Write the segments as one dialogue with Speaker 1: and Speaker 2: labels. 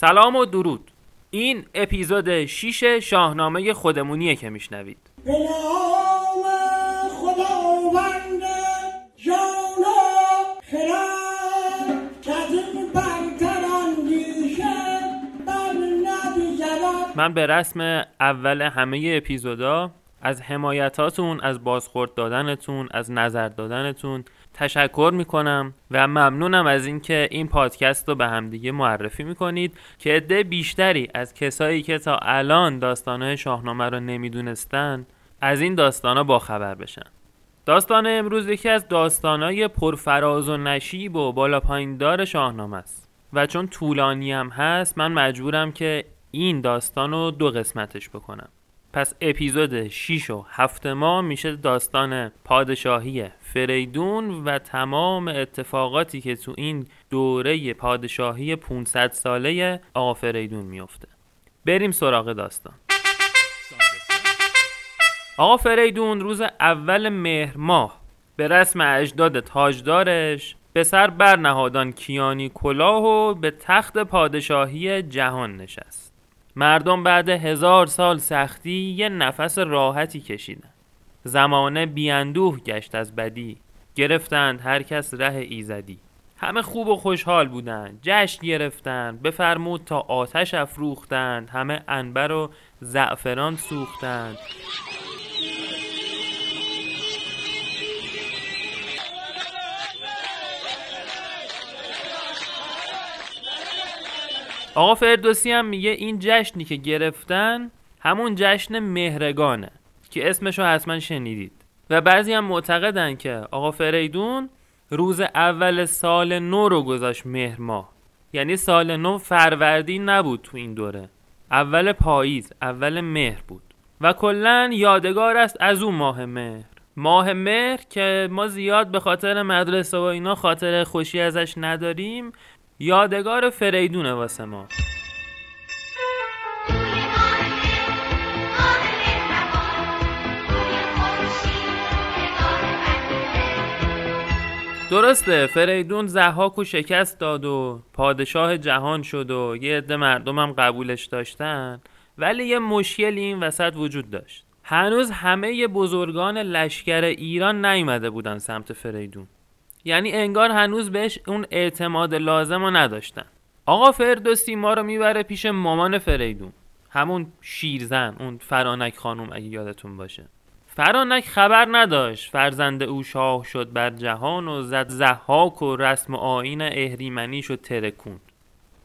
Speaker 1: سلام و درود. این اپیزود 6 شاهنامه خودمونیه که میشنوید.
Speaker 2: خداوند جانا خرد
Speaker 1: من به رسم اول همه اپیزودا از حمایتاتون از بازخورد دادنتون از نظر دادنتون تشکر می‌کنم و ممنونم از اینکه این پادکست رو به همدیگه معرفی می‌کنید که عده بیشتری از کسایی که تا الان داستانهای شاهنامه رو نمی‌دونستن از این داستانا باخبر بشن. داستان امروز یکی از داستانهای پرفراز و نشیب و بالا پایین شاهنامه است و چون طولانی هم هست من مجبورم که این داستان رو دو قسمتش بکنم. پس اپیزود 6 و 7 ما میشه داستان پادشاهی فریدون و تمام اتفاقاتی که تو این دوره پادشاهی 500 ساله آقا فریدون میفته بریم سراغ داستان. آقا فریدون روز اول مهر ماه به رسم اجداد تاجدارش به سر برنهادان کیانی کلاه و به تخت پادشاهی جهان نشست. مردم بعد هزار سال سختی یه نفس راحتی کشیدن. زمانه بیاندوه گشت از بدی. گرفتند هر کس ره ایزدی. همه خوب و خوشحال بودند. جشن گرفتند. بفرمود تا آتش افروختند. همه انبر و زعفران سوختند. آقا فردوسی هم میگه این جشنی که گرفتن همون جشن مهرگانه. که اسمشو حتما شنیدید. و بعضی هم معتقدن که آقا فریدون روز اول سال نو رو گذاشت مهر ماه. یعنی سال نو فروردین نبود تو این دوره. اول پاییز اول مهر بود. و کلا یادگار است از اون ماه مهر. ماه مهر که ما زیاد به خاطر مدرسه و اینا خاطر خوشی ازش نداریم یادگار فریدونه واسه ما. درسته فریدون زحاک و شکست داد و پادشاه جهان شد و یه عده مردم هم قبولش داشتن ولی یه مشکلی این وسط وجود داشت. هنوز همه بزرگان لشکر ایران نیومده بودن سمت فریدون. یعنی انگار هنوز بهش اون اعتماد لازم رو نداشتن. آقا فردوسی ما رو می‌بره پیش مامان فریدون. همون شیرزن اون فرانک خانم اگه یادتون باشه. فرانک خبر نداشت. فرزند او شاه شد بر جهان و زد زحاک و رسم آین اهریمنی شد ترکون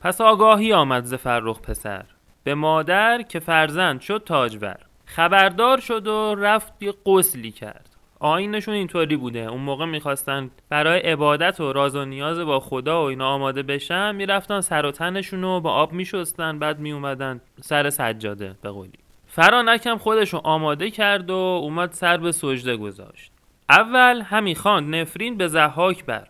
Speaker 1: پس آگاهی آمد ز فرخ پسر. به مادر که فرزند شد تاجور. خبردار شد و رفت یه غسلی کرد. آینشون اینطوری بوده. اون موقع می‌خواستن برای عبادت و راز و نیاز با خدا و اینا آماده بشن می‌رفتن سر و تنشون رو با آب میشستن بعد میومدن سر سجاده به قولی. فرانک هم خودشو آماده کرد و اومد سر به سجده گذاشت. اول همی خواند نفرین به زحاک بر.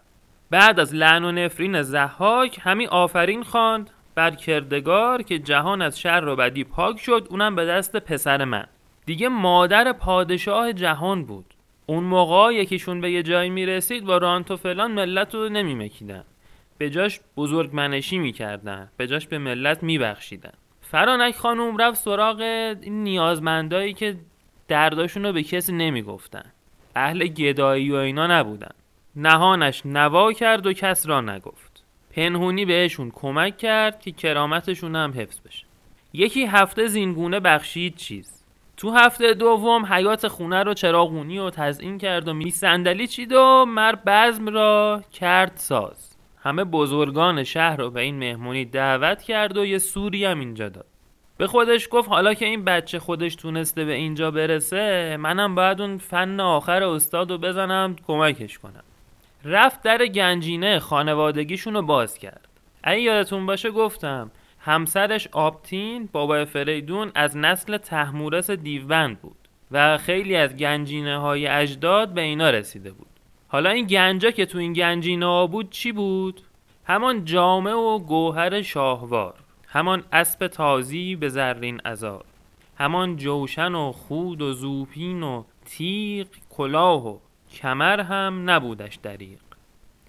Speaker 1: بعد از لعن و نفرین زحاک همی آفرین خواند بر کردگار که جهان از شر و بدی پاک شد اونم به دست پسر من. دیگه مادر پادشاه جهان بود. اون موقع یکیشون به یه جایی می‌رسید با رانت و فلان ملت رو نمیمکیدن. به جاش بزرگ منشی می‌کردن. به جاش به ملت میبخشیدن. فرانک خانوم رفت سراغ این نیازمندایی که درداشون رو به کسی نمی‌گفتن. اهل گدایی و اینا نبودن. نهانش نوا کرد و کس را نگفت. پنهونی بهشون کمک کرد که کرامتشون هم حفظ بشه. یکی هفته زینگونه بخشید چیز. تو هفته دوم حیات خونه رو چراغونی و تزئین کرد و می صندلی چید و مر بزم را کرد ساز. همه بزرگان شهر رو به این مهمونی دعوت کرد و یه سوری هم اینجا داد. به خودش گفت حالا که این بچه خودش تونسته به اینجا برسه منم باید اون فن آخر استاد رو بزنم کمکش کنم. رفت در گنجینه خانوادگیشون رو باز کرد. اگه یادتون باشه گفتم همسرش آبتین بابای فریدون از نسل تحمورس دیوبند بود و خیلی از گنجینه های اجداد به اینا رسیده بود. حالا این گنجا که تو این گنجینه ها بود چی بود؟ همان جامه و گوهر شاهوار همان اسب تازی به زرین ازار همان جوشن و خود و زوپین و تیغ کلاه و کمر هم نبودش دریق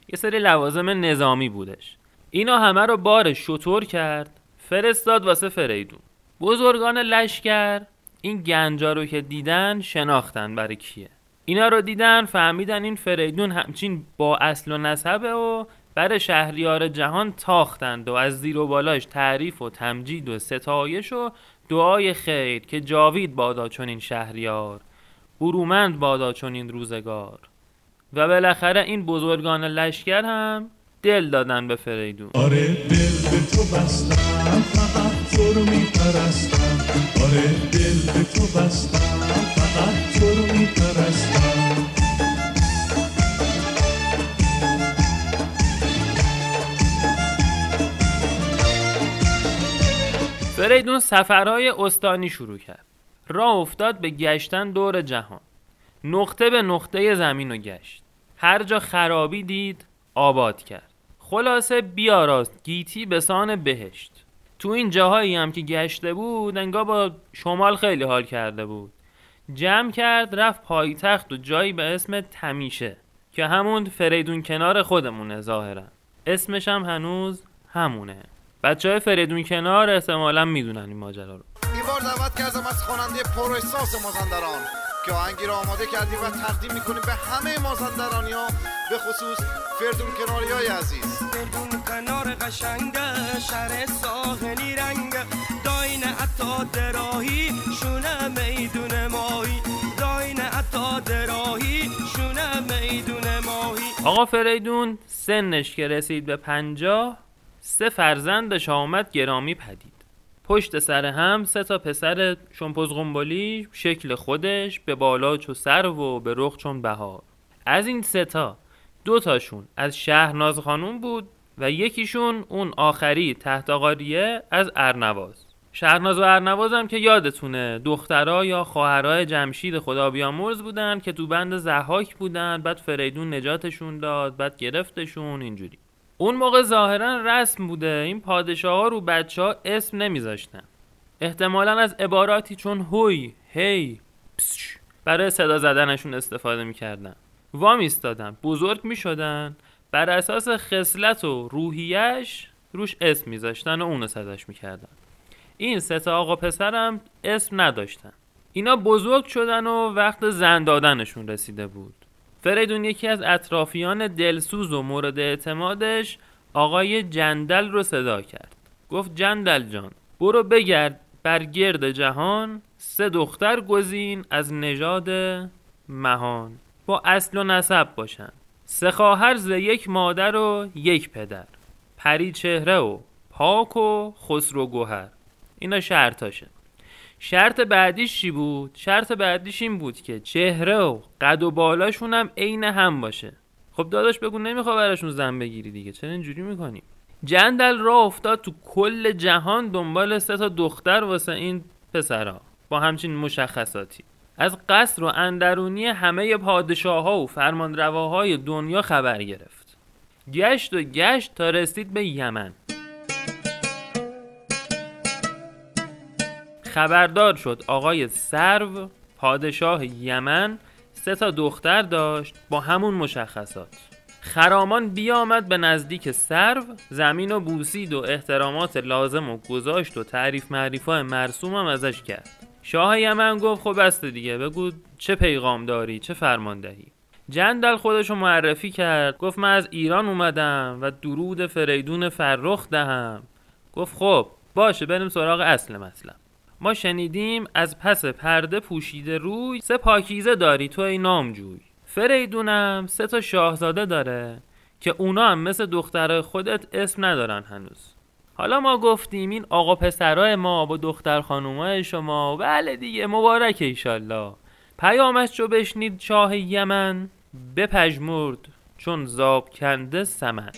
Speaker 1: یه سری لوازم نظامی بودش. اینا همه رو بار شطور کرد فرستاد واسه فریدون. بزرگان لشکر این گنجا رو که دیدن شناختن برای کیه؟ اینا رو دیدن فهمیدن این فریدون همچین با اصل و نسبه و برای شهریار جهان تاختند و از زیر و بالاش تعریف و تمجید و ستایش و دعای خیر که جاوید بادا چنین شهریار برومند بادا چنین روزگار. و بالاخره این بزرگان لشکر هم دل دادن به فریدون.
Speaker 3: آره دل به تو بستم فقط تو رو میپرستم. آره دل به تو بستم فقط تو رو میپرستم.
Speaker 1: فریدون سفرهای استانی شروع کرد. راه افتاد به گشتن دور جهان. نقطه به نقطه زمین و گشت. هر جا خرابی دید آباد کرد. خلاصه بیاراست گیتی به سان بهشت. تو این جاهایی هم که گشته بود انگاه با شمال خیلی حال کرده بود. جمع کرد رفت پایتخت و جایی به اسم تمیشه که همون فریدون کنار خودمونه ظاهرا. اسمش هم هنوز همونه. بچه های فریدون کنار احتمالا می‌دونن این ماجرا رو.
Speaker 4: این بار دعوت کردم از خواننده پر احساس مازندران. که آهنگی را آماده کردیم و تقدیم می‌کنیم به همه مازندرانی ها به خصوص فردون کناری های عزیز.
Speaker 5: بدون کنار قشنگه شهر ساحلی رنگ. داین عطا دراهی شونه میدون ماهی. داین عطا دراهی شونه میدون ماهی.
Speaker 1: آقا فریدون سنش که رسید به پنجاه سه فرزندش آمد گرامی پدید. پشت سر هم سه تا پسر شنپوز قنبالی شکل خودش به بالا چو سر و به رخ چون بهار. از این سه تا دو تاشون از شهرناز خانوم بود و یکیشون اون آخری تحت قاریه از ارنواز. شهرناز و ارنواز هم که یادتونه دخترها یا خواهرای جمشید خدا بیامرز بودن که تو بند زحاک بودن بعد فریدون نجاتشون داد بعد گرفتشون اینجوری. اون موقع ظاهرا رسم بوده. این پادشاه ها رو بچه ها اسم نمیذاشتن. احتمالا از عباراتی چون هوی هی پسش برای صدا زدنشون استفاده می‌کردن. وام ایستادن. بزرگ می‌شدن. بر اساس خصلت و روحیش روش اسم میذاشتن و اونو صداش می‌کردن. این سه آقا پسرم اسم نداشتن. اینا بزرگ شدن و وقت زن دادنشون رسیده بود. فریدون یکی از اطرافیان دلسوز و مورد اعتمادش آقای جندل رو صدا کرد. گفت جندل جان برو بگرد بر گرد جهان سه دختر گزین از نژاد مهان. با اصل و نسب باشن سه خواهر ز یک مادر و یک پدر. پری چهره و پاک و خسرو گوهر. اینا شرطاشه شرط بعدیش چی بود؟ شرط بعدیش این بود که چهره و قد و بالاشون هم عین هم باشه. خب داداش بگو نمیخوا براشون زن بگیری دیگه. چرا اینجوری می‌کنی؟ جندل را افتاد تو کل جهان دنبال سه تا دختر واسه این پسرها با همچین مشخصاتی. از قصر و اندرونی همه پادشاه ها و فرمانرواهای دنیا خبر گرفت. گشت و گشت تا رسید به یمن. خبردار شد. آقای سرو پادشاه یمن سه تا دختر داشت با همون مشخصات. خرامان بیامد به نزدیک سرو زمین و بوسید و احترامات لازم و گذاشت و تعریف معریفای مرسوم هم ازش کرد. شاه یمن گفت خب بسته دیگه بگو چه پیغام داری چه فرمان دهی؟ جندل خودشو معرفی کرد گفت من از ایران اومدم و درود فریدون فرخ دهم. گفت خب باشه بریم سراغ اصل مطلب ما شنیدیم از پس پرده پوشیده روی سه پاکیزه داری تو ای نامجوی. فریدونم سه تا شاهزاده داره که اونا هم مثل دختر خودت اسم ندارن هنوز. حالا ما گفتیم این آقا پسرای ما با دختر خانومای شما. بله دیگه مبارک ایشالله. پیامش چو بشنید شاه یمن. بپژمرد چون زاب کنده سمن.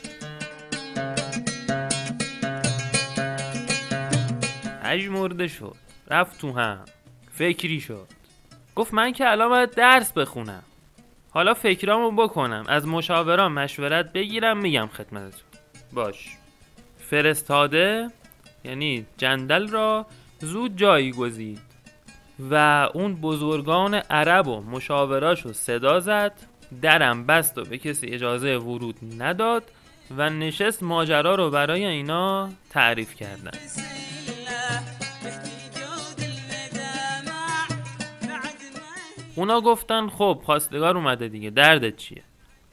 Speaker 1: پژمرده شد. رفت تو هم. فکری شد. گفت من که الان باید درس بخونم. حالا فکرامو بکنم. از مشاوران مشورت بگیرم میگم خدمتتون. باش. فرستاده یعنی جندل را زود جایی گزید و اون بزرگان عرب و مشاوراشو صدا زد درم بست و به کسی اجازه ورود نداد و نشست ماجرا رو برای اینا تعریف کردن. اونا گفتن خب خواستگار اومده دیگه دردت چیه؟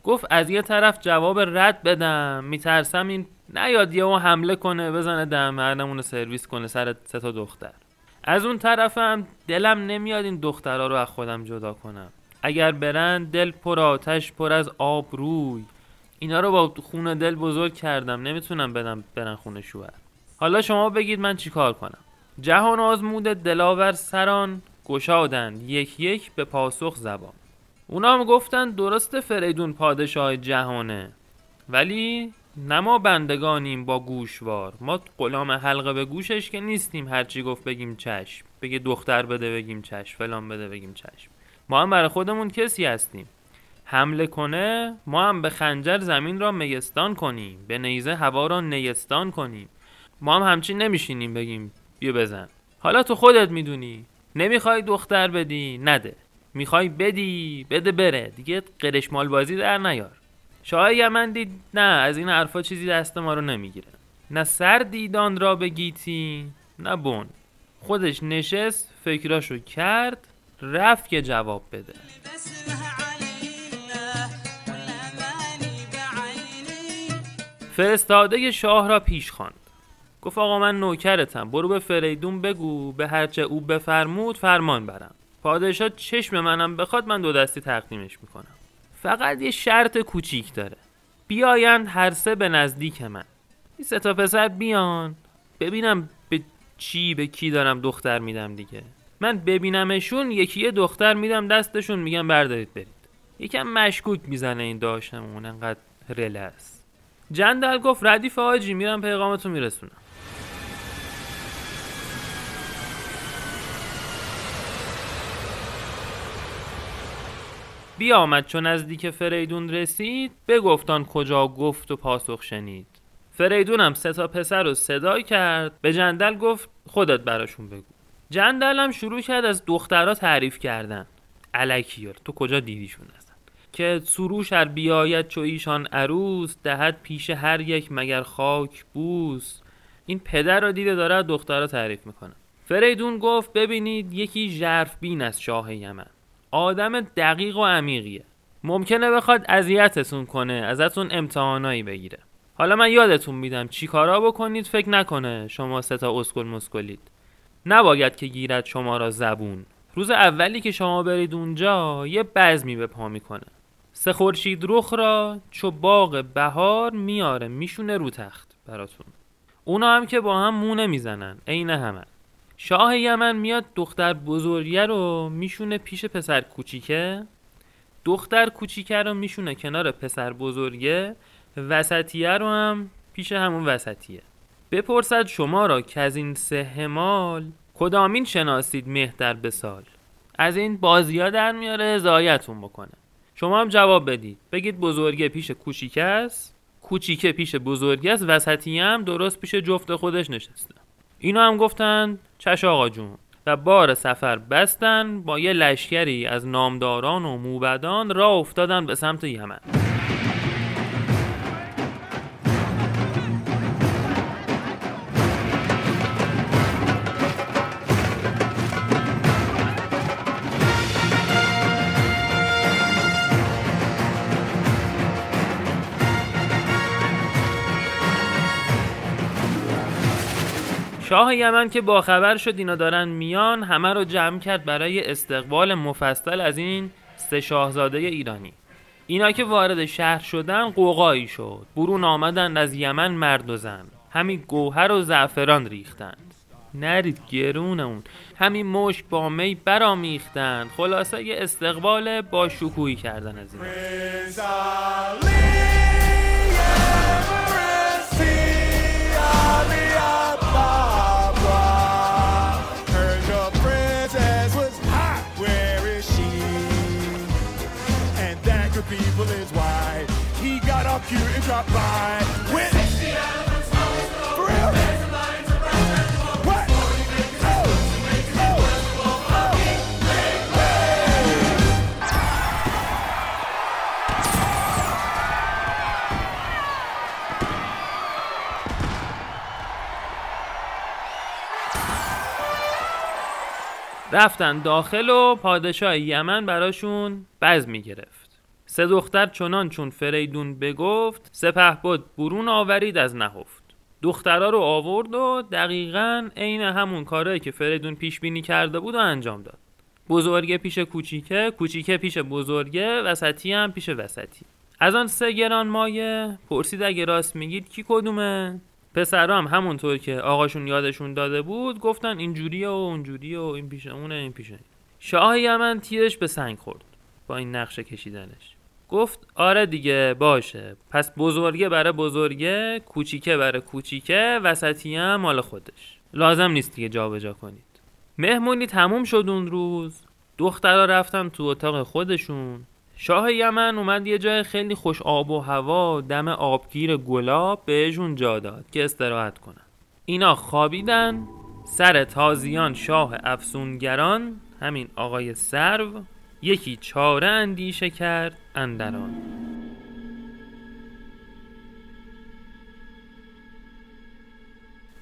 Speaker 1: گفت از یه طرف جواب رد بدم میترسم این نیاد یهو حمله کنه بزنه رو سرویس کنه سر سه تا دختر. از اون طرفم دلم نمیاد این دخترها رو از خودم جدا کنم. اگر برن دل پر آتش پر از آب روی. اینا رو با خون دل بزرگ کردم نمی‌تونم بدم برن خونه شوهر. حالا شما بگید من چیکار کنم؟ جهان آزمود دلاور سران. گشادند یک یک به پاسخ زبان. اونا هم گفتن درست فریدون پادشاه جهانه ولی نه ما بندگانیم با گوشوار. ما غلام حلقه به گوشش که نیستیم هرچی گفت بگیم چشم. بگه دختر بده بگیم چشم فلان بده بگیم چشم. ما هم برای خودمون کسی هستیم. حمله کنه ما هم به خنجر زمین را میستان کنیم. به نیزه هوا را نیستان کنیم. ما هم همچین نمیشینیم بگیم بیا بزن. حالا تو خودت می‌دونی. نمی‌خوای دختر بدی؟ نده. می‌خوای بدی؟ بده بره. دیگه قرش بازی در نیار. شاه یمن دید نه از این حرفا چیزی دست ما رو نمی‌گیره. نه سر دیدان را بگیتی نه بون خودش نشست فکراشو کرد رفت که جواب بده. فرستاده شاه را پیش خواند. گفت آقا من نوکرتم برو به فریدون بگو به هرچه او بفرمود فرمان برم. پادشاه چشم منم بخواد من دو دستی تقدیمش می‌کنم. فقط یه شرط کوچیک داره. بیایند هر سه به نزدیک من. این سه تا پسر بیان. ببینم به چی به کی دارم دختر میدم دیگه. من ببینمشون یکی یه دختر میدم دستشون میگم بردارید برید. یکم مشکوک می‌زنه این داشتمون انقدر رله است. جندل گفت ردیف آجی میرم پیغامتو میرسونم. بیامد چون نزدیک فریدون رسید بگفتان کجا گفت و پاسخ شنید. فریدون هم سه تا پسر رو صدای کرد به جندل گفت خودت براشون بگو. جندل هم شروع کرد از دخترها تعریف کردن. علکیار تو کجا دیدیشون هستن؟ که سروش هر بیاید چو ایشان عروس دهد پیش هر یک مگر خاک بوس. این پدر رو دیده داره دخترها تعریف می‌کنه فریدون گفت ببینید یکی ژرف بین از شاه یمن. آدم دقیق و عمیقیه. ممکنه بخواد اذیتتون کنه ازتون امتحانایی بگیره. حالا من یادتون میدم چی کارا بکنید فکر نکنه شما سه تا اسکل مسکلید. نباید که گیرد شما را زبون. روز اولی که شما برید اونجا یه بزمی به پا می‌کنه. سه خورشید رخ را چو باغ بهار میاره میشونه رو تخت براتون. اونا هم که با هم مونه می‌زنن عین همه. شاه یمن میاد دختر بزرگه رو میشونه پیش پسر کوچیکه. دختر کوچیکه رو میشونه کنار پسر بزرگه. وسطیه رو هم پیش همون وسطیه. بپرسد شما را که از این سه همال کدامین شناسید مهتر به سال از این بازی ها در میاره هزایتون بکنه. شما هم جواب بدید. بگید بزرگه پیش کوچیکه است. کوچیکه پیش بزرگه است. وسطیه هم درست پیش جفت خودش نشسته. اینا هم گفتن چش آقا جون. و بار سفر بستن با یه لشکری از نامداران و موبدان را افتادن به سمت یمن. شاه یمن که با خبر شد اینا دارن میان همه رو جمع کرد برای استقبال مفصل از این سه شاهزاده ایرانی. اینا که وارد شهر شدن قوقایی شد. برون آمدند از یمن مرد و زن. همین گوهر و زعفران ریختند نرید گرون اون. همین مشک با می برامیختند خلاصه یه استقبال با شکوهی کردن از این. fuck you and drop by. With For real? What? رفتن داخل و پادشاه یمن براشون بز می‌گرفت سه دختر چنان چون فریدون بگفت سپه بود برون آورید از نهفت. دخترها رو آورد و دقیقا عین همون کارهایی که فریدون پیش بینی کرده بود و انجام داد. بزرگه پیش کوچیکه کوچیکه پیش بزرگه وسطی هم پیش وسطی. از آن سه گران مایه پرسید اگه راست میگید کی کدومه؟ پسرا هم همونطور که آقاشون یادشون داده بود گفتن اینجوریه و اونجوریه و این پیش اونه این پیش شاه یمن تیرش به سنگ خورد. با این نقشه کشیدنش. گفت آره دیگه باشه. پس بزرگه برای بزرگه کوچیکه برای کوچیکه وسطی هم مال خودش. لازم نیست دیگه جابجا کنید. مهمونی تموم شد اون روز. دخترها رفتن تو اتاق خودشون. شاه یمن اومد یه جای خیلی خوش آب و هوا دم آبگیر گلاب بهشون جا داد که استراحت کنن. اینا خوابیدن. سر تازیان شاه افسونگران همین آقای سرو یکی چاره اندیشه کرد اندران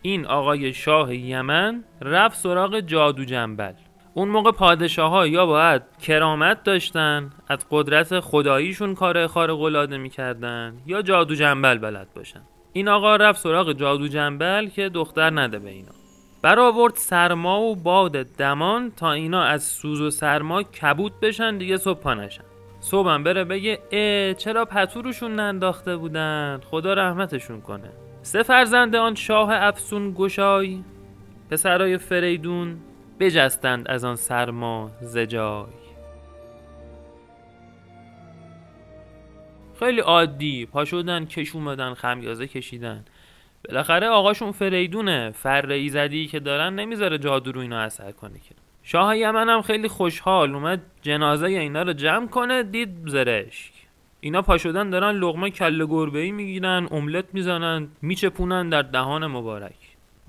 Speaker 1: این آقای شاه یمن رفت سراغ جادو جنبل. اون موقع پادشاه ها یا باید کرامت داشتن از قدرت خداییشون کار خارق العاده می‌کردن یا جادو جنبل بلد باشن. این آقا رفت سراغ جادو جنبل که دختر نده به اینا. برآورد سرما و باد دمان تا اینا از سوز و سرما کبود بشن دیگه صبح پا نشن. صبحم بره بگه اه چرا پتوروشون ننداخته بودن؟ خدا رحمتشون کنه. سه فرزند آن شاه افسون گشای پسرای فریدون بجستند از آن سرما زجای خیلی عادی پا شدن کش اومدن خمیازه کشیدن. بالاخره آقاشون فریدونه. فر ایزدی که دارن نمی‌ذاره جادو رو اینا اثر کنه که. شاه یمن هم خیلی خوشحال. اومد جنازه اینا رو جمع کنه دید زرشک. اینا پا شدن دارن لغمه کله گربه ای می‌گیرن املت می‌زنن میچپونن در دهان مبارک.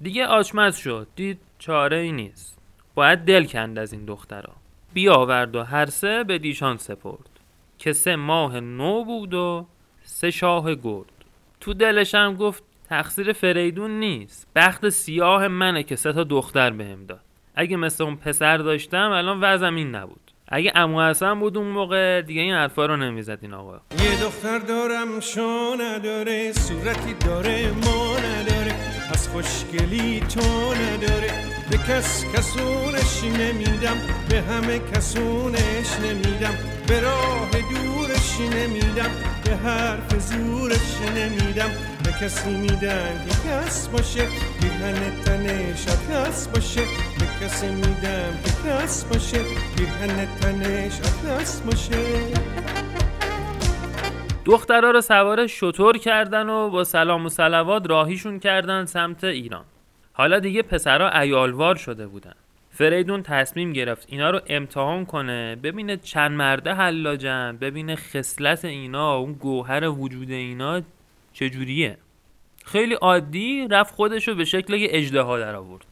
Speaker 1: دیگه آچمز شد. دید چاره ای نیست. باید دل کند از این دخترها بیاورد و هر سه به دیشان سپرد. که سه ماه نو بود و سه شاه گرد. تو دلش هم گفت تقصیر فریدون نیست. بخت سیاه منه که سه تا دختر بهم داد. اگه مثل اون پسر داشتم الان وضعم این نبود. اگه امو حسن بود اون موقع دیگه این حرفا رو نمی‌زد این آقا.
Speaker 5: یه دختر دارم شو نداره صورتی داره ما نداره پس خوشگلی تو نداره. به کس کسونش نمیدم به همه کسونش نمیدم. به راه دورش نمیدم به حرف زورش نمیدم. کسی میدن که کس باشه پیرهن تنش کس باشه. به کسی میدم که کس باشه پیرهن تنش کس باشه.
Speaker 1: دخترها رو سوار شطور کردن و با سلام و صلوات راهیشون کردن سمت ایران. حالا دیگه پسرها ایالوار شده بودن. فریدون تصمیم گرفت اینا رو امتحان کنه ببینه چند مرده حلاجن ببینه خصلت اینا اون گوهر وجود اینا چجوریه. خیلی عادی رفت خودش رو به شکل یه اجدها در آورد.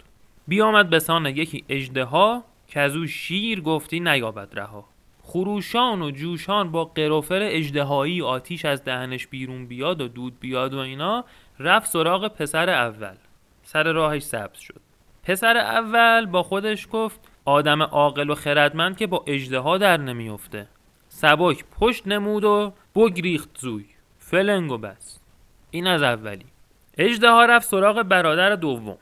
Speaker 1: بیامد به سان یکی اجدها که از او شیر گفتی نیابد رها. خروشان و جوشان با قروفر اجدهایی آتیش از دهنش بیرون بیاد و دود بیاد و اینا رفت سراغ پسر اول. سر راهش سبز شد. پسر اول با خودش گفت آدم عاقل و خردمند که با اجدها در نمیفته سبک پشت نمود و بگریخت زوی. فلنگ و بس. این از اولی. اجدها رفت سراغ برادر دوم.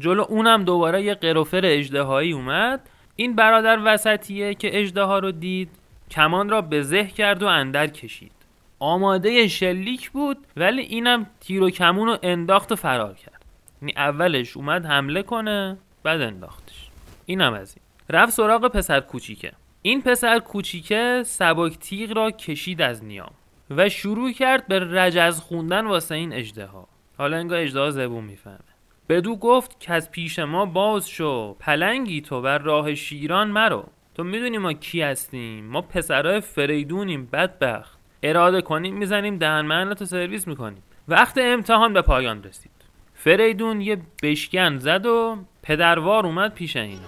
Speaker 1: جلو اونم دوباره یه قروفر اجدهایی اومد. این برادر وسطیه که اجدها رو دید کمان را به زه کرد و اندر کشید. آماده شلیک بود ولی اینم تیر و کمون رو انداخت و فرار کرد. یعنی اولش اومد حمله کنه بعد انداختش. اینم از این. رفت سراغ پسر کوچیکه. این پسر کوچیکه سبک تیغ را کشید از نیام و شروع کرد به رجز خوندن واسه این اجدها حالا انگار اجدها زبون می‌فهمه. بدو گفت که از پیش ما باز شو. پلنگی تو بر راه شیران مرو. تو می‌دونی ما کی هستیم؟ ما پسرای فریدونیم بدبخت. اراده کنیم می‌زنیم دهن مهنتو سرویس می‌کنیم. وقت امتحان به پایان رسید. فریدون یه بشکن زد و پدروار اومد پیش اینا.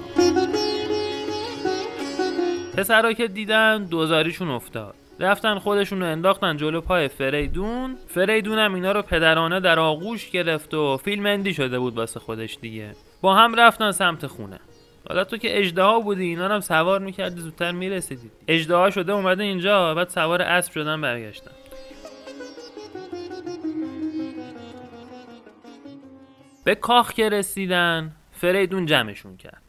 Speaker 1: پسرا که دیدن دوزاریشون افتاد. رفتن خودشون رو انداختن جلو پای فریدون. فریدون هم اینا رو پدرانه در آغوش گرفت و فیلم اندی شده بود واسه خودش دیگه. با هم رفتن سمت خونه. حالا تو که اجدها بودی اینا هم سوار می‌کردی زودتر می‌رسیدی. اجدها شده اومده اینجا بعد سوار اسب شدن برگشتن. به کاخ که رسیدن فریدون جمعشون کرد.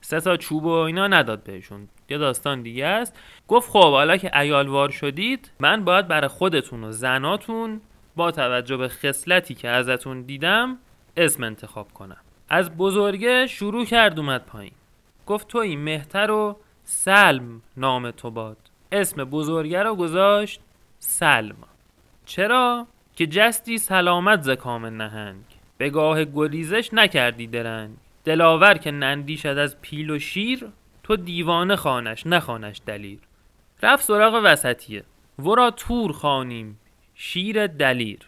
Speaker 1: سه تا چوب و اینا نداد بهشون. یه داستان دیگه است. گفت خب حالا که ایالوار شدید من باید برای خودتون و زناتون با توجه به خصلتی که ازتون دیدم اسم انتخاب کنم. از بزرگه شروع کرد اومد پایین. گفت تو این مهتر و سلم نام تو باد. اسم بزرگه رو گذاشت سلم. چرا؟ که جستی سلامت ز کام نهنگ. به گاه گریزش نکردی درنگ. دلاور که نندیشد از پیل و شیر تو دیوانه خانش نخانش دلیر. رفت سراغ وسطیه. ورا تور خانیم شیر دلیر.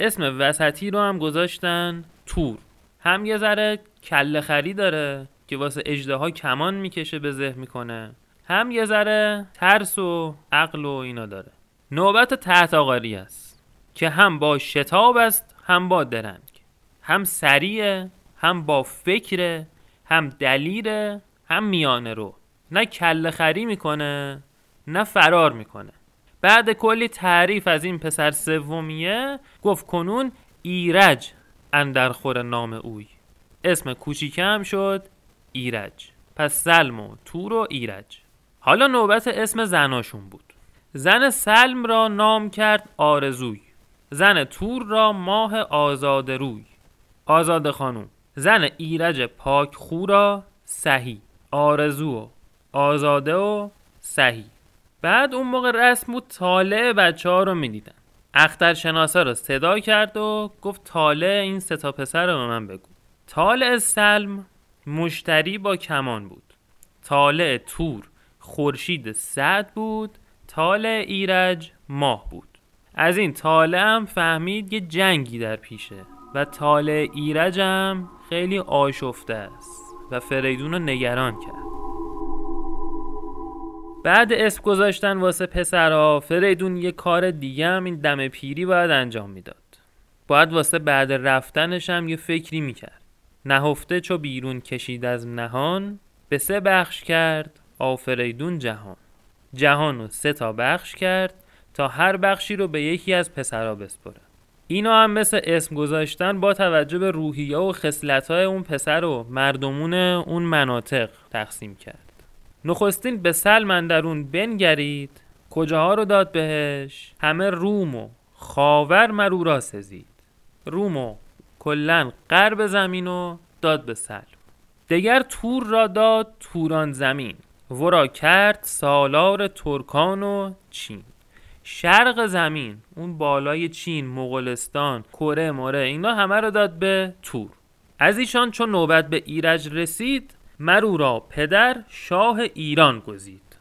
Speaker 1: اسم وسطی رو هم گذاشتن تور. هم یه ذره کله خری داره که واسه اجده کمان می‌کشه به ذهن می‌کنه. هم یه ذره ترس و عقل و اینا داره. نوبت تحت آقاری است که هم با شتاب است هم با درنگ. هم سریعه هم با فکره هم دلیره هم میانه رو. نه کله خری می‌کنه نه فرار می‌کنه. بعد کلی تعریف از این پسر سومیه گفت کنون ایرج اندر خور نام اوی. اسم کوچیکم شد ایرج. پس سلم و تور و ایرج. حالا نوبت اسم زناشون بود. زن سلم را نام کرد آرزوی. زن تور را ماه آزاد روی. آزاد خانوم. زن ایرج پاک خو را سهی. آرزو و آزاده و سهی بعد اون موقع رسم بود طالع بچه ها رو می‌دیدن. اختر شناسا رو صدا کرد و گفت طالع این سه تا پسر رو به من بگو. طالع سلم مشتری با کمان بود. طالع تور خورشید سعد بود. طالع ایرج ماه بود. از این طالع هم فهمید یه جنگی در پیشه و طالع ایرج هم خیلی آشفته است. و فریدون رو نگران کرد. بعد اسم گذاشتن واسه پسرها فریدون یه کار دیگه هم این دم پیری باید انجام می‌داد. باید واسه بعد رفتنش هم یه فکری می‌کرد. نهفته چو بیرون کشید از نهان به سه بخش کرد آفریدون جهان. جهان رو سه تا بخش کرد تا هر بخشی رو به یکی از پسرها بسپره. اینا هم مثل اسم گذاشتن با توجه به روحیه و خصلت‌های اون پسر و مردمون اون مناطق تقسیم کرد. نخستین به اندرون بنگرید کجاها رو داد بهش؟ همه روم و خاور مرو را سزید. روم و کلا غرب زمین و داد به سلم. دگر تور را داد توران زمین. ورا کرد سالار ترکان و چین. شرق زمین اون بالای چین مغولستان کره مره اینا همه رو داد به تور. از ایشان چون نوبت به ایرج رسید مرو را پدر شاه ایران گزید.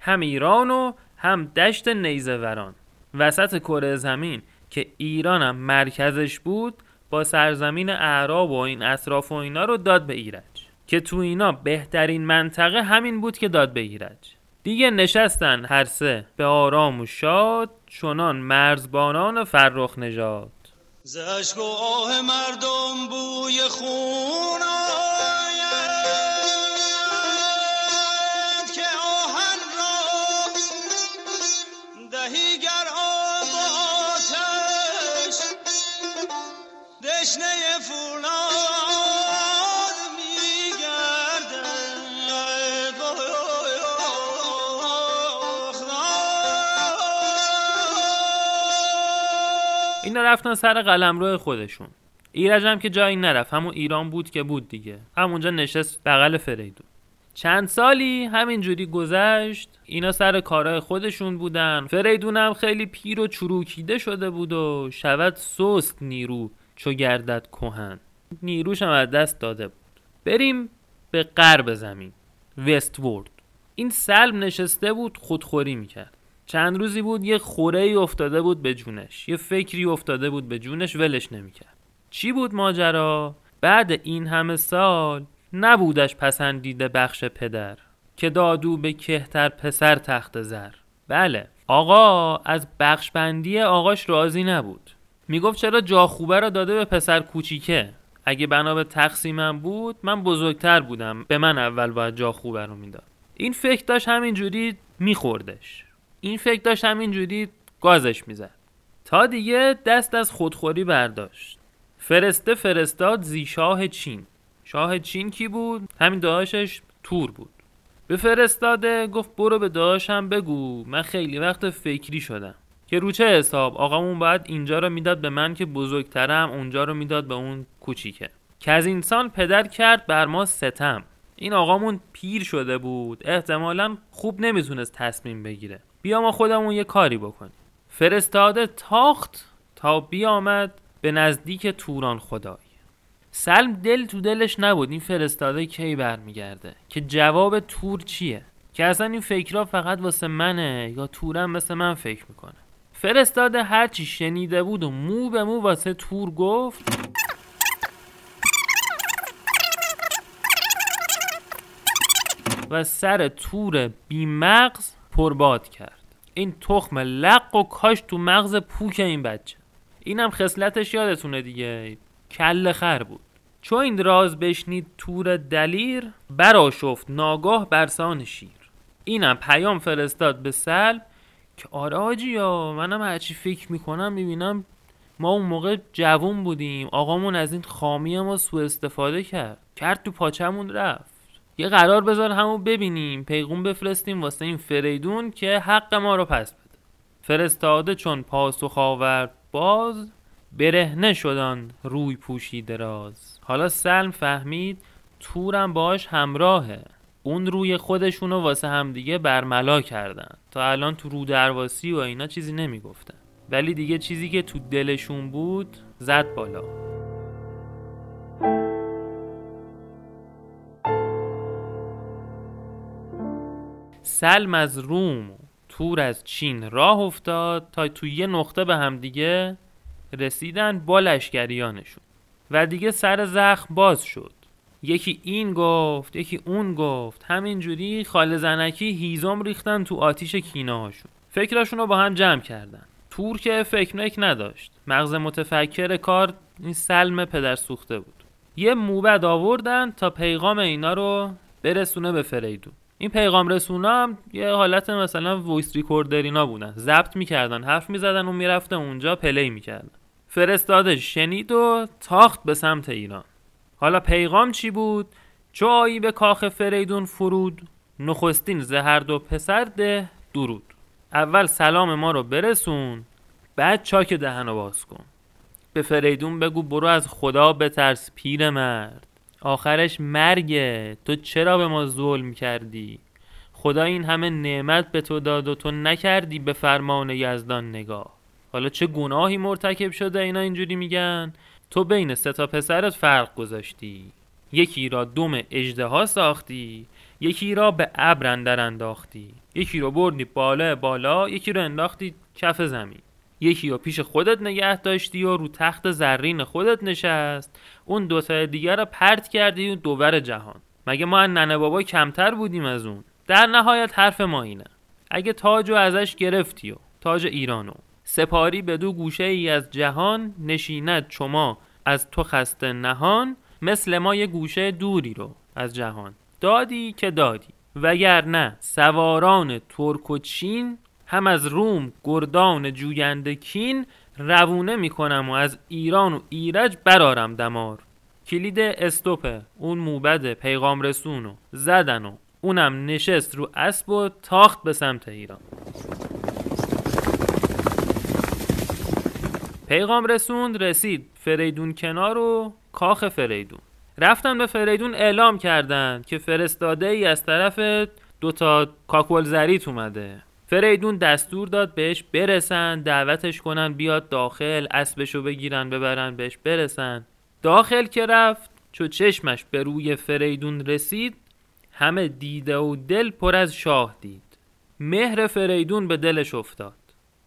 Speaker 1: هم ایران و هم دشت نیزه وران وسط کره زمین که ایران مرکزش بود با سرزمین اعراب و این اطراف و اینا رو داد به ایرج. که تو اینا بهترین منطقه همین بود که داد به ایرج. دیگه نشستن هر سه. به آرام و شاد چنان مرزبانان فرخ نژاد.
Speaker 6: زشک و آه مردم بوی خون آید که آهن را دهی گر آب و آتش. دشنه فولاد
Speaker 1: اینا رفتن سر قلمرو خودشون. ایرج هم که جایی نرفت همون ایران بود که بود دیگه. همونجا نشست بغل فریدون. چند سالی همینجوری گذشت اینا سر کارهای خودشون بودن. فریدون هم خیلی پیر و چروکیده شده بود و شود سست نیرو چو گردد کهن. نیروش هم از دست داده بود. بریم به غرب زمین وست وورد این سلم نشسته بود خودخوری می‌کرد. چند روزی بود یه خوره ای افتاده بود به جونش یه فکری افتاده بود به جونش ولش نمی‌کرد. چی بود ماجرا؟ بعد این همه سال نبودش پسندیده بخش پدر که دادو به کهتر پسر تخت زر. بله آقا از بخش بندی آقاش راضی نبود. می‌گفت چرا جا خوبه را داده به پسر کوچیکه؟ اگه بنا به تقسیمم بود من بزرگتر بودم. به من اول باید جا خوبه رو می‌داد. این فکر داشت همینجوری میخوردش. این فکر داشت همینجوری گازش می‌زد. تا دیگه دست از خودخوری برداشت. فرسته فرستاد زی شاه چین. شاه چین کی بود؟ همین داشش تور بود. به فرستاده گفت برو به داشم بگو. من خیلی وقت فکری شدم. که رو چه حساب؟ آقامون باید اینجا رو می‌داد به من که بزرگترم اونجا رو می‌داد به اون کوچیکه. که از اینسان پدر کرد بر ما ستم. این آقامون پیر شده بود. احتمالا خوب نمی‌تونست تصمیم بگیره. بیا ما خودمون یه کاری بکنیم. فرستاده تاخت تا بیامد به نزدیک توران خدای. سلم دل تو دلش نبود این فرستاده کی برمیگرده که جواب تور چیه؟ که اصلا این فکرها فقط واسه منه یا تورم مثل من فکر می‌کنه؟ فرستاده هرچی شنیده بود و مو به مو واسه تور گفت و سر تور بیمغز پرباد کرد. این تخم لق و کاش تو مغز پوک این بچه. اینم خصلتش یادتونه دیگه. کل خر بود. چون این راز بشنید تور دلیر براشفت ناگاه برسان شیر. اینم پیام فرستاد به سلم که آره یا منم هرچی فکر می‌کنم می‌بینم ما اون موقع جوون بودیم. آقامون از این خامی ما سوء استفاده کرد. کرد تو پاچمون رفت. یه قرار بذار همو ببینیم. پیغون بفرستیم واسه این فریدون که حق ما رو پس بده. فرستاده چون پاسخ آورد باز برهنه شدن روی پوشی دراز حالا سلم فهمید تورم باش همراهه. اون روی خودشونو واسه همدیگه برملا کردن. تا الان تو رو درواسی و اینا چیزی نمی‌گفتن. ولی دیگه چیزی که تو دلشون بود زد بالا. سلم از روم تور از چین راه افتاد تا تو یه نقطه به همدیگه رسیدن با لشکریانشون. و دیگه سر زخم باز شد. یکی این گفت یکی اون گفت. همینجوری خاله زنکی هیزم ریختن تو آتیش کینه هاشون فکراشون رو با هم جمع کردن. تور که فکر نک نداشت. مغز متفکر کار این سلم پدر سوخته بود. یه موبد آوردن تا پیغام اینا رو برسونه به فریدون. این پیغام رسونا هم یه حالت مثلا voice recorder اینا بودن. ضبط می‌کردن حرف می‌زدن و می‌رفته اونجا play می‌کردن. فرستاده شنید و تاخت به سمت ایران. حالا پیغام چی بود؟ چو آیی به کاخ فریدون فرود نخستین زهر دو پسر ده درود. اول سلام ما رو برسون بعد چاک دهن رو باز کن. به فریدون بگو برو از خدا بترس پیر مرد. آخرش مرگه تو چرا به ما ظلم کردی؟ خدا این همه نعمت به تو داد و تو نکردی به فرمان یزدان نگاه. حالا چه گناهی مرتکب شده اینا اینجوری میگن؟ تو بین سه تا پسرت فرق گذاشتی. یکی را دم اژدها ساختی یکی را به ابر انداختی. یکی رو بردی بالا بالا یکی رو انداختی کف زمین. یکی رو پیش خودت نگه داشتی و رو تخت زرین خودت نشست. اون دوتا دیگر رو پرت کردی و دوور جهان. مگه ما از ننه بابا کمتر بودیم از اون؟ در نهایت حرف ما اینه. اگه تاج ازش گرفتی و تاج ایرانو سپاری به دو گوشه ای از جهان نشیند شما از تو خسته نهان مثل ما یه گوشه دوری رو از جهان. دادی که دادی. وگرنه سواران ترک و چین هم از روم گردان جوینده کین روونه می‌کنم و از ایران و ایرج برارم دمار. کلید استوپه اون موبد پیغام رسونو زدن و اونم نشست رو اسب و تاخت به سمت ایران. پیغام رسوند رسید فریدون کنار و کاخ فریدون. رفتن به فریدون اعلام کردند که فرستاده ای از طرف دوتا کاکول زریت اومده. فریدون دستور داد بهش برسن دعوتش کنن بیاد داخل اسبشو بگیرن ببرن بهش برسن. داخل که رفت چو چشمش به روی فریدون رسید همه دیده و دل پر از شاه دید. مهر فریدون به دلش افتاد.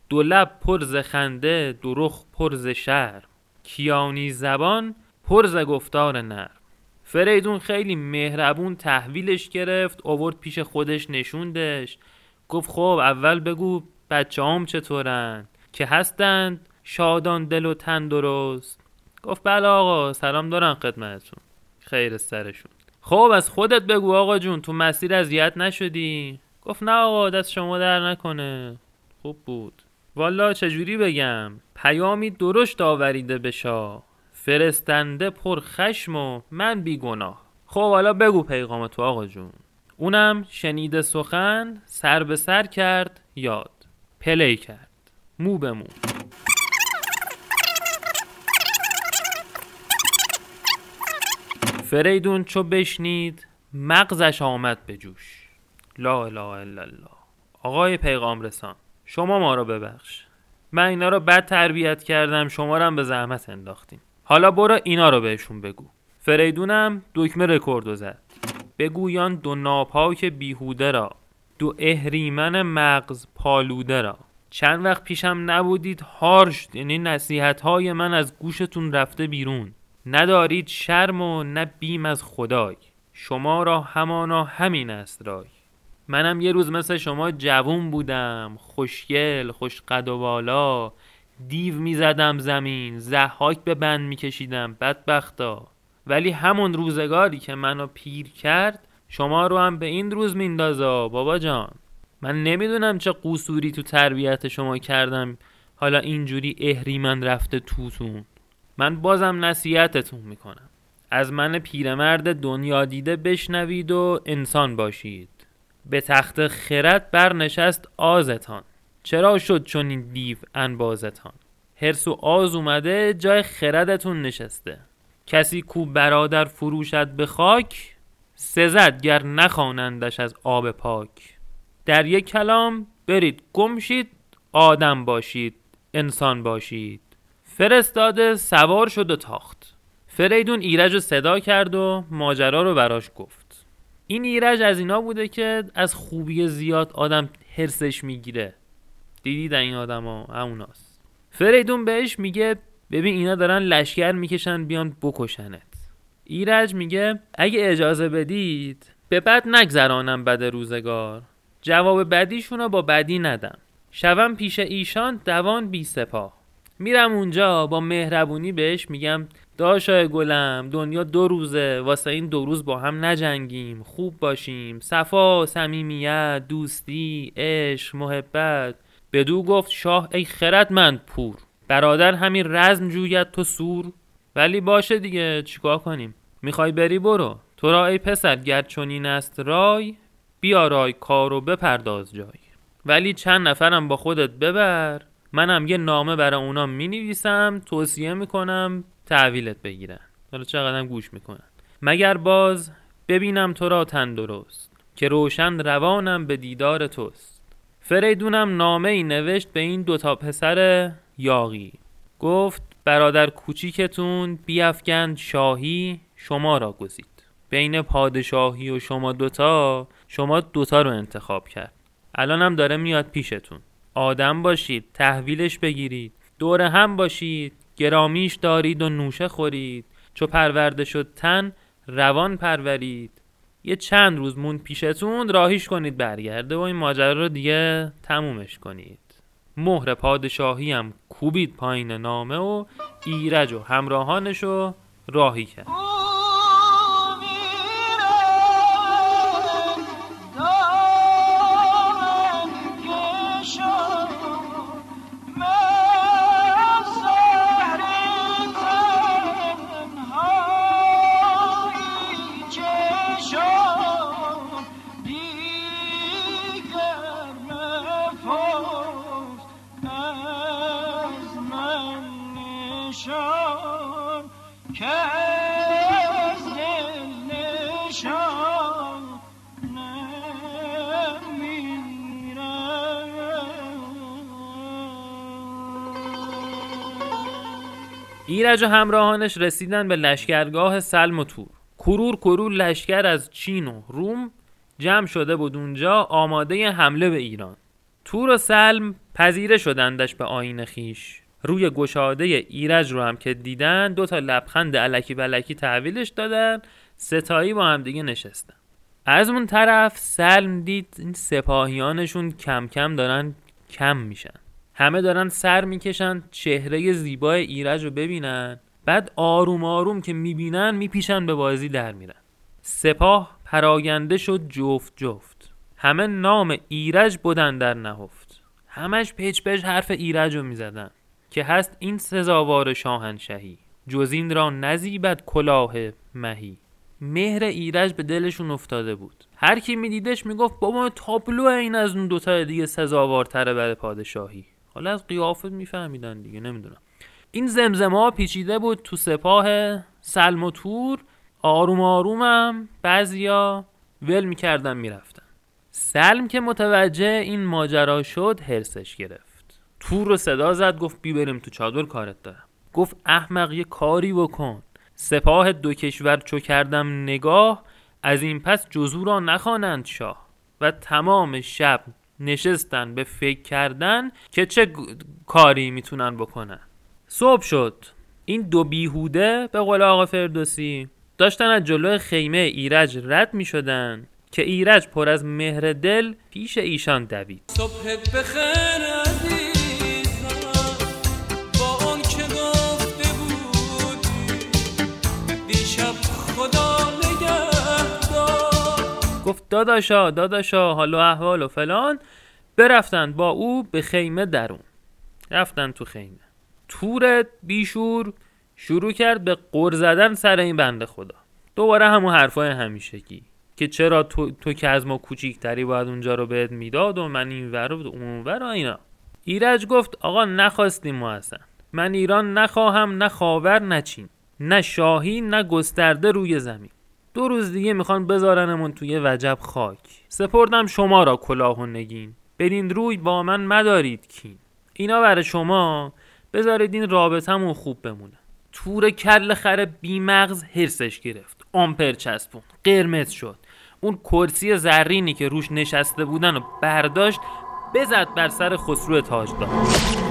Speaker 1: دو لب پر ز خنده دو رخ پر ز شرم. کیانی زبان پر ز گفتار نرم. فریدون خیلی مهربون تحویلش گرفت آورد پیش خودش نشوندش. گفت خب اول بگو بچه هم چطورن؟ که هستند شادان دل و تن درست. گفت بله آقا سلام دارم خدمتتون. خیر سرشون. خب از خودت بگو آقا جون تو مسیر اذیت نشدی؟ گفت نه آقا دست شما در نکنه. خوب بود. والا چجوری بگم؟ پیامی درشت آوریده به شاه. فرستنده پر خشم و من بیگناه. خب حالا بگو پیغام تو آقا جون. اونم شنیده سخن سر به سر کرد یاد. play کرد. مو به مو. فریدون چو بشنید مغزش آمد به جوش. لا اله الا الله. آقای پیغام رسان شما ما رو ببخش. من اینا رو بد تربیت کردم شما رو هم به زحمت انداختیم. حالا برو اینا رو بهشون بگو. فریدونم دکمه رکوردو زد. بگو آن دو ناپاک بیهوده را دو اهریمن مغز پالوده را. چند وقت پیشم نبودید هارش یعنی نصیحت های من از گوشتون رفته بیرون. ندارید شرم و نه بیم از خدای. شما را همانا همین است رای. منم یه روز مثل شما جوون بودم خوشگل خوش قد و بالا دیو می‌زدم زمین زحاک به بند میکشیدم بدبختا. ولی همون روزگاری که منو پیر کرد شما رو هم به این روز میندازا بابا جان من نمی‌دونم چه قصوری تو تربیت شما کردم. حالا اینجوری اهریمن رفته توتون. من بازم نصیحتتون می‌کنم. از من پیرمرد دنیا دیده بشنوید و انسان باشید. به تخت خرد برنشست آزتان. چرا شد چون این دیو انبازتان؟ هرس و آز اومده جای خردتون نشسته. کسی کو برادر فروشد به خاک سزد گر نخوانندش از آب پاک. در یک کلام برید گم شید آدم باشید انسان باشید. فرستاده سوار شد و تاخت. فریدون ایرج رو صدا کرد و ماجرا رو براش گفت. این ایرج از اینا بوده که از خوبی زیاد آدم هرسش می‌گیره. دیدید این آدم ها؟ هموناست. فریدون بهش میگه ببین اینا دارن لشکر می‌کشن بیان بکشنت. ایرج میگه اگه اجازه بدید به بد نگذرانم بد روزگار. جواب بدیشون رو با بدی ندم. شوم پیش ایشان دوان بی سپاه. میرم اونجا با مهربونی بهش میگم داشای گلم دنیا دو روزه واسه این دو روز با هم نجنگیم خوب باشیم صفا صمیمیت دوستی عشق محبت. بدو گفت شاه ای خردمند پور. برادر همین رزم جوید تو سور؟ ولی باشه دیگه چیکار کنیم؟ می‌خوای بری برو. تو را ای پسر گر چنین است رای بیارای کارو بپرداز جای. ولی چند نفرم با خودت ببر. منم یه نامه برای اونا می نویسم توصیه می‌کنم تحویلت بگیرن. حالا چقدرم گوش می‌کنن. مگر باز ببینم تو را تندرست که روشن روانم به دیدار توست. فریدونم نامه ای نوشت به این دوتا پسر یاغی. گفت برادر کوچیکتون بیافگند شاهی شما را گزید. بین پادشاهی و شما دوتا شما دوتا رو انتخاب کرد. الانم داره میاد پیشتون. آدم باشید تحویلش بگیرید. دور هم باشید گرامیش دارید و نوشه خورید. چو پرورده شد تن روان پرورید. یه چند روز مون پیشتون راهیش کنید برگرده و این ماجرا رو دیگه تمومش کنید. مهر پادشاهی هم کوبید پایین نامه و ایرج و همراهانش رو راهی کرد. ایرج و همراهانش رسیدن به لشکرگاه سلم و تور. کرور کرور لشکر از چین و روم جمع شده بود اونجا آماده حمله به ایران. تور و سلم پذیره شدندش به آین خیش. روی گشاده ایرج رو هم که دیدن دو تا لبخند علکی بلکی تحویلش دادن ستایی با هم دیگه نشستن. از اون طرف سلم دید این سپاهیانشون کم کم دارن کم میشن. همه دارن سر می‌کشن چهره زیبای ایرج رو ببینن بعد آروم آروم که می‌بینن میپیشن به بازی در میرن. سپاه پراگنده شد جفت جفت. همه نام ایرج بودن در نهفت. همش پچ پچ حرف ایرج رو می‌زدن که هست این سزاوار شاهنشهی جز این را نزیبد کلاه مهی. مهر ایرج به دلشون افتاده بود. هر کی میدیدش می‌گفت بابا تابلو این از اون دوتا دیگه سزاوارتره برای پادشاهی. حالا از قیافت میفهمیدن دیگه نمی‌دونم. این زمزمه ها پیچیده بود تو سپاه سلم و تور. آروم آرومم بعضیا ول می‌کردن می‌رفتن. سلم که متوجه این ماجرا شد هرسش گرفت. تور رو صدا زد گفت بی بریم تو چادر کارت دارم. گفت احمق یه کاری بکن. سپاه دو کشور چو کردم نگاه از این پس جزو را نخوانند شاه. و تمام شب نشستن به فکر کردن که چه کاری می‌تونن بکنن. صبح شد. این دو بیهوده به قول آقا فردوسی داشتن از جلوی خیمه ایرج رد می شدن که ایرج پر از مهر دل پیش ایشان دوید.
Speaker 7: صبح بخیر
Speaker 1: گفت داداشا داداشا حال و احوال و فلان. برفتن با او به خیمه درون. رفتن تو خیمه. تور بیشور شروع کرد به قر زدن سر این بنده خدا. دوباره همون حرفای همیشگی که چرا تو, تو که از ما کوچیکتری باید اونجا رو بهت می‌داد و من این ور و اون ور اینا. ایرج گفت آقا نخواستیم ما اصلا. من ایران نخواهم نه خاور نه چین. نه شاهی نه گسترده روی زمین. دو روز دیگه می‌خوان بذارنمون توی وجب خاک. سپردم شما را کلاه و نگین. بدین روی با من مدارید کین. اینا برای شما. بذارید این رابطمون خوب بمونه. تور کل خر بیمغز هرسش گرفت. آمپر چسبون. قرمز شد. اون کرسی زرینی که روش نشسته بودن و برداشت بزد بر سر خسرو تاجدار.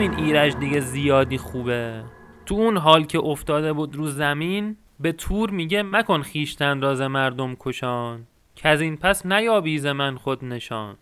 Speaker 1: این ایرج دیگه زیادی خوبه. تو اون حال که افتاده بود رو زمین به تور میگه مکن خیشتن راز مردم کشان که از این پس نیابی ز من خود نشان.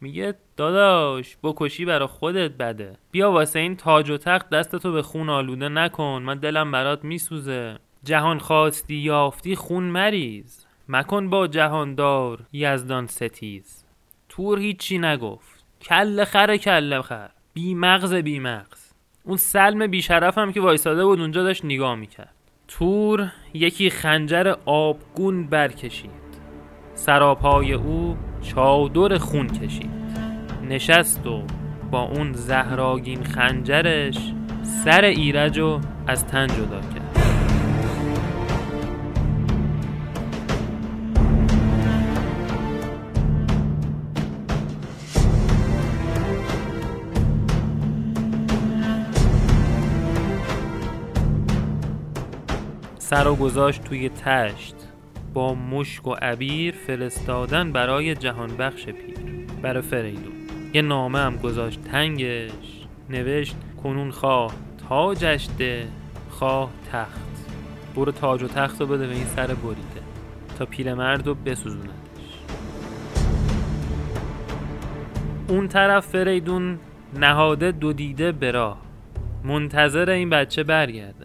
Speaker 1: میگه داداش بکشی برا خودت بده. بیا واسه این تاج و تخت دستتو به خون آلوده نکن من دلم برات میسوزه. جهان خواستی یافتی خون مریز. مکن با جهاندار یزدان ستیز. تور هیچی نگفت. کل خر کل خر. بی مغز بی مغز اون سلم بیشرف هم که وایساده بود اونجا داشت نگاه می‌کرد. تور یکی خنجر آبگون برکشید. سراپای او چادر خون کشید. نشست و با اون زهراگین خنجرش سر ایرج رو از تن جدا کرد. سر و گذاشت توی تشت. با مشک و عبیر فرستادن برای جهان بخش پیر. برای فریدون. یه نامه هم گذاشت تنگش. نوشت کنون خواه تاجش ده خواه تخت. برو تاج و تخت رو بده به این سر بریده. تا پیرمرد رو بسوزوندش اون طرف فریدون نهاده دو دیده به منتظر این بچه برگرده.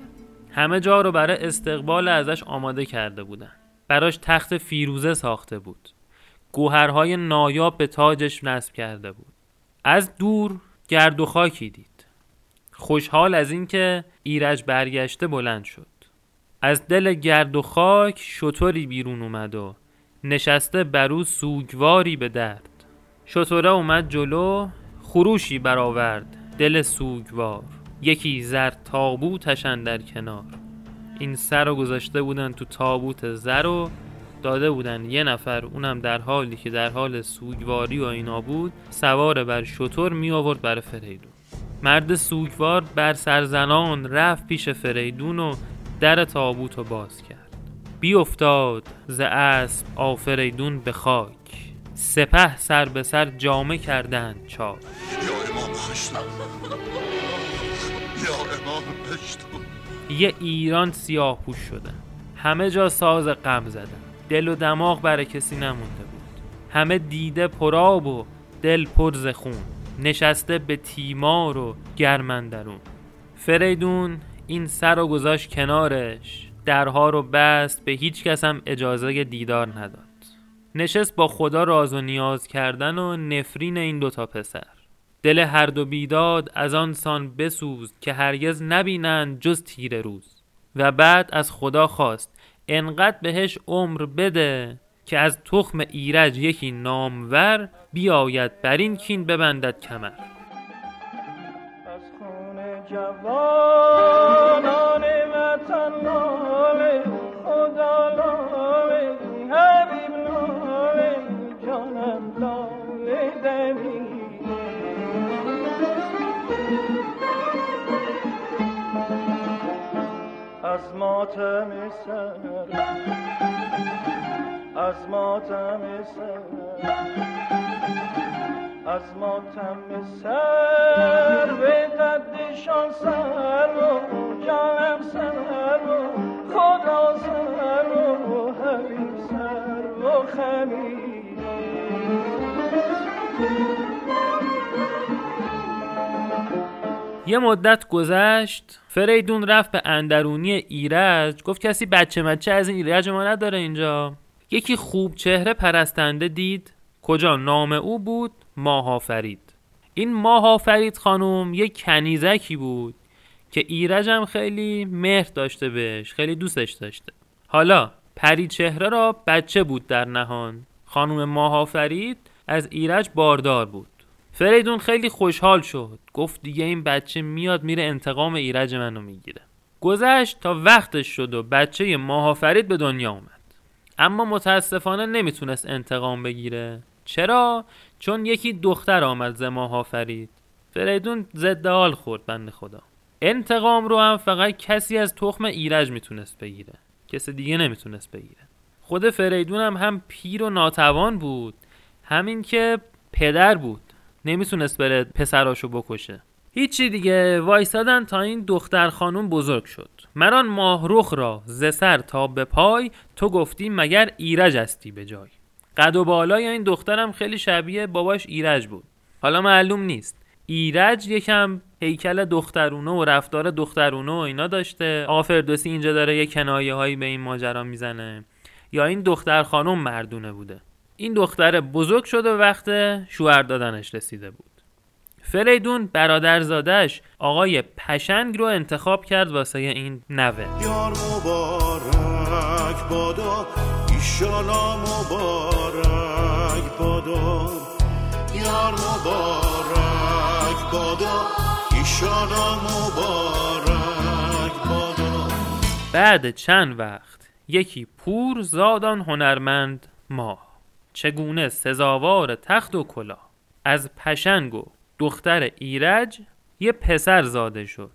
Speaker 1: همه جا رو برای استقبال ازش آماده کرده بودن. براش تخت فیروزه ساخته بود. گوهرهای نایاب به تاجش نصب کرده بود. از دور گرد و خاکی دید. خوشحال از اینکه ایرج برگشته بلند شد. از دل گرد و خاک شطوری بیرون اومد و نشسته برو سوگواری به درد. شطوره اومد جلو خروشی برآورد دل سوگوار. یکی زر تابوتش در کنار. این سر رو گذاشته بودن تو تابوت زر و داده بودن یه نفر اونم در حالی که در حال سوگواری و اینا بود سوار بر شطور می آورد بر فریدون. مرد سوگوار بر سرزنان رفت پیش فریدون و در تابوت رو باز کرد. بیافتاد ز اسب آفریدون به خاک. سپه سر به سر جامه کردند چاک. یه ایران سیاه پوش شدن همه جا ساز غم زدن دل و دماغ برای کسی نمونده بود. همه دیده پراب و دل پر ز خون. نشسته به تیمار و گرمندرون فریدون این سر رو گذاشت کنارش. درها رو بست. به هیچ کس هم اجازه دیدار نداد. نشست با خدا راز و نیاز کردن و نفرین این دوتا پسر. دل هر دو بیداد از آن سان بسوز که هرگز نبینند جز تیر روز. و بعد از خدا خواست انقدر بهش عمر بده که از تخم ایرج یکی نامور بیاید بر این کین ببندد کمر.
Speaker 6: از خون جوانان وطن لاله خدا لاله حبیب لاله جانم از ماتم سر از ماتم سر از ماتم سر به قدشان سر و جانم سر و خدا سر و حبیب سر و خمیر
Speaker 1: یه مدت گذشت فریدون رفت به اندرونی ایرج گفت کسی بچه مچه از این ایرج ما نداره اینجا. یکی خوب چهره پرستنده دید. کجا؟ نام او بود ماها فرید این ماها فرید خانم یه کنیزکی بود که ایرج هم خیلی مهر داشته بهش خیلی دوستش داشته. حالا پری چهره را بچه بود در نهان. خانم ماها فرید از ایرج باردار بود. فریدون خیلی خوشحال شد. گفت دیگه این بچه میاد میره انتقام ایرج منو می‌گیره. گذشت تا وقتش شد و بچه ماها فرید به دنیا اومد. اما متاسفانه نمی‌تونست انتقام بگیره. چرا؟ چون یکی دختر آمد ز ماها فرید فریدون ضد حال خورد بند خدا. انتقام رو هم فقط کسی از تخم ایرج می‌تونست بگیره. کسی دیگه نمی‌تونست بگیره. خود فریدون هم هم پیر و ناتوان بود. همین که پدر بود. نمی‌تونست بره پسراشو بکشه. هیچی دیگه وایسادن تا این دختر خانوم بزرگ شد. مران ماهرخ را ز سر تا به پای تو گفتی مگر ایرج استی به جای. قد و بالای این دخترم خیلی شبیه باباش ایرج بود. حالا معلوم نیست. ایرج یکم هیکل دخترونه و رفتار دخترونه و اینا داشته. آقا اینجا داره یه کنایه هایی به این ماجرا می‌زنه. یا این دختر خانم مردونه بوده. این دختر بزرگ شده وقت شوهر دادنش رسیده بود. فریدون برادرزادش آقای پشنگ رو انتخاب کرد واسه این نوه.
Speaker 8: یار مبارک بادا ایشالا مبارک بادا یار مبارک بادا ایشالا مبارک بادا
Speaker 1: بعد چند وقت یکی پور زادان هنرمند ماه. چگونه سزاوار تخت و کلاه. از پشنگ و دختر ایرج یه پسر زاده شد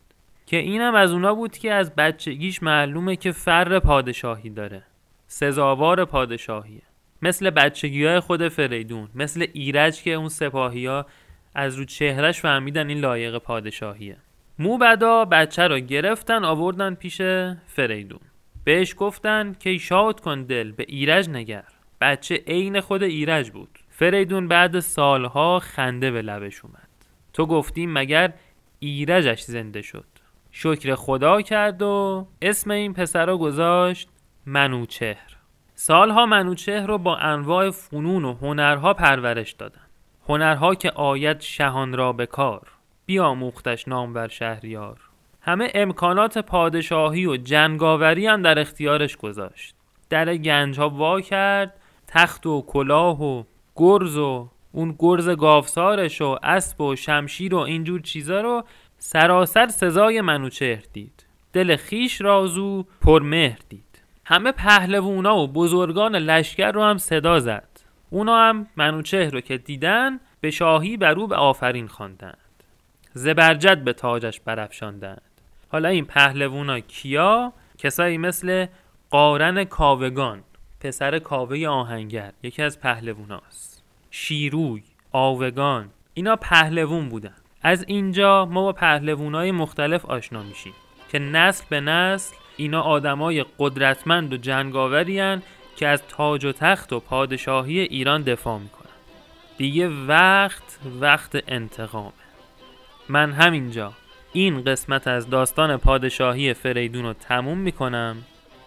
Speaker 1: که اینم از اونا بود که از بچگیش معلومه که فر پادشاهی داره. سزاوار پادشاهیه. مثل بچگی های خود فریدون مثل ایرج که اون سپاهی ها از رو چهرش فهمیدن این لایق پادشاهیه. موبدا بچه رو گرفتن آوردن پیش فریدون. بهش گفتن که شاد کن دل به ایرج نگر. بچه عین خود ایرج بود. فریدون بعد سالها خنده به لبش اومد. تو گفتی مگر ایرجش زنده شد. شکر خدا کرد و اسم این پسر رو گذاشت منوچهر. سالها منوچهر رو با انواع فنون و هنرها پرورش دادن. هنرها که آید شهان را به کار بیاموختش نامور شهریار. همه امکانات پادشاهی و جنگاوری هم در اختیارش گذاشت. در گنج ها وا کرد تخت و کلاه و گرز و اون گرز گاوسارش و اسب و شمشیر و اینجور چیزا رو سراسر سزای منوچهر دید. دل خیش رازو پرمهر دید. همه پهلوونا و بزرگان لشکر رو هم صدا زد. اونا هم منوچهر رو که دیدن به شاهی بر او به آفرین خواندند. زبرجد به تاجش برافشاندند. حالا این پهلوونا کیا؟ کسایی مثل قارن کاوگان. پسر کاوه آهنگر یکی از پهلووناست شیروی آوگان اینا پهلوون بودن. از اینجا ما با پهلوونای مختلف آشنا میشیم که نسل به نسل اینا آدمای قدرتمند و جنگاوریان که از تاج و تخت و پادشاهی ایران دفاع می‌کنن. دیگه وقت وقت انتقامه. من همینجا این قسمت از داستان پادشاهی فریدون رو تموم می‌کنم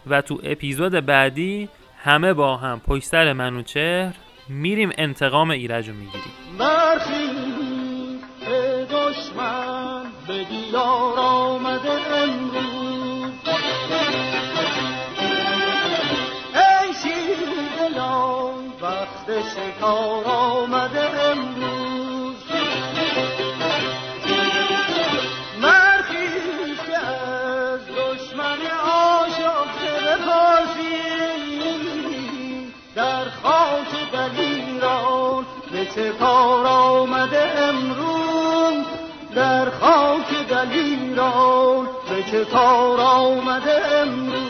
Speaker 1: و تو اپیزود بعدی همه با هم پشت سر منوچهر میریم انتقام ایرج رو می‌گیریم.
Speaker 6: دشمن به دیار آمده امروز. ای شیر دلان وقت شکار آمده سپار آمده امروز در خاک دلیران به کار آمده امروز.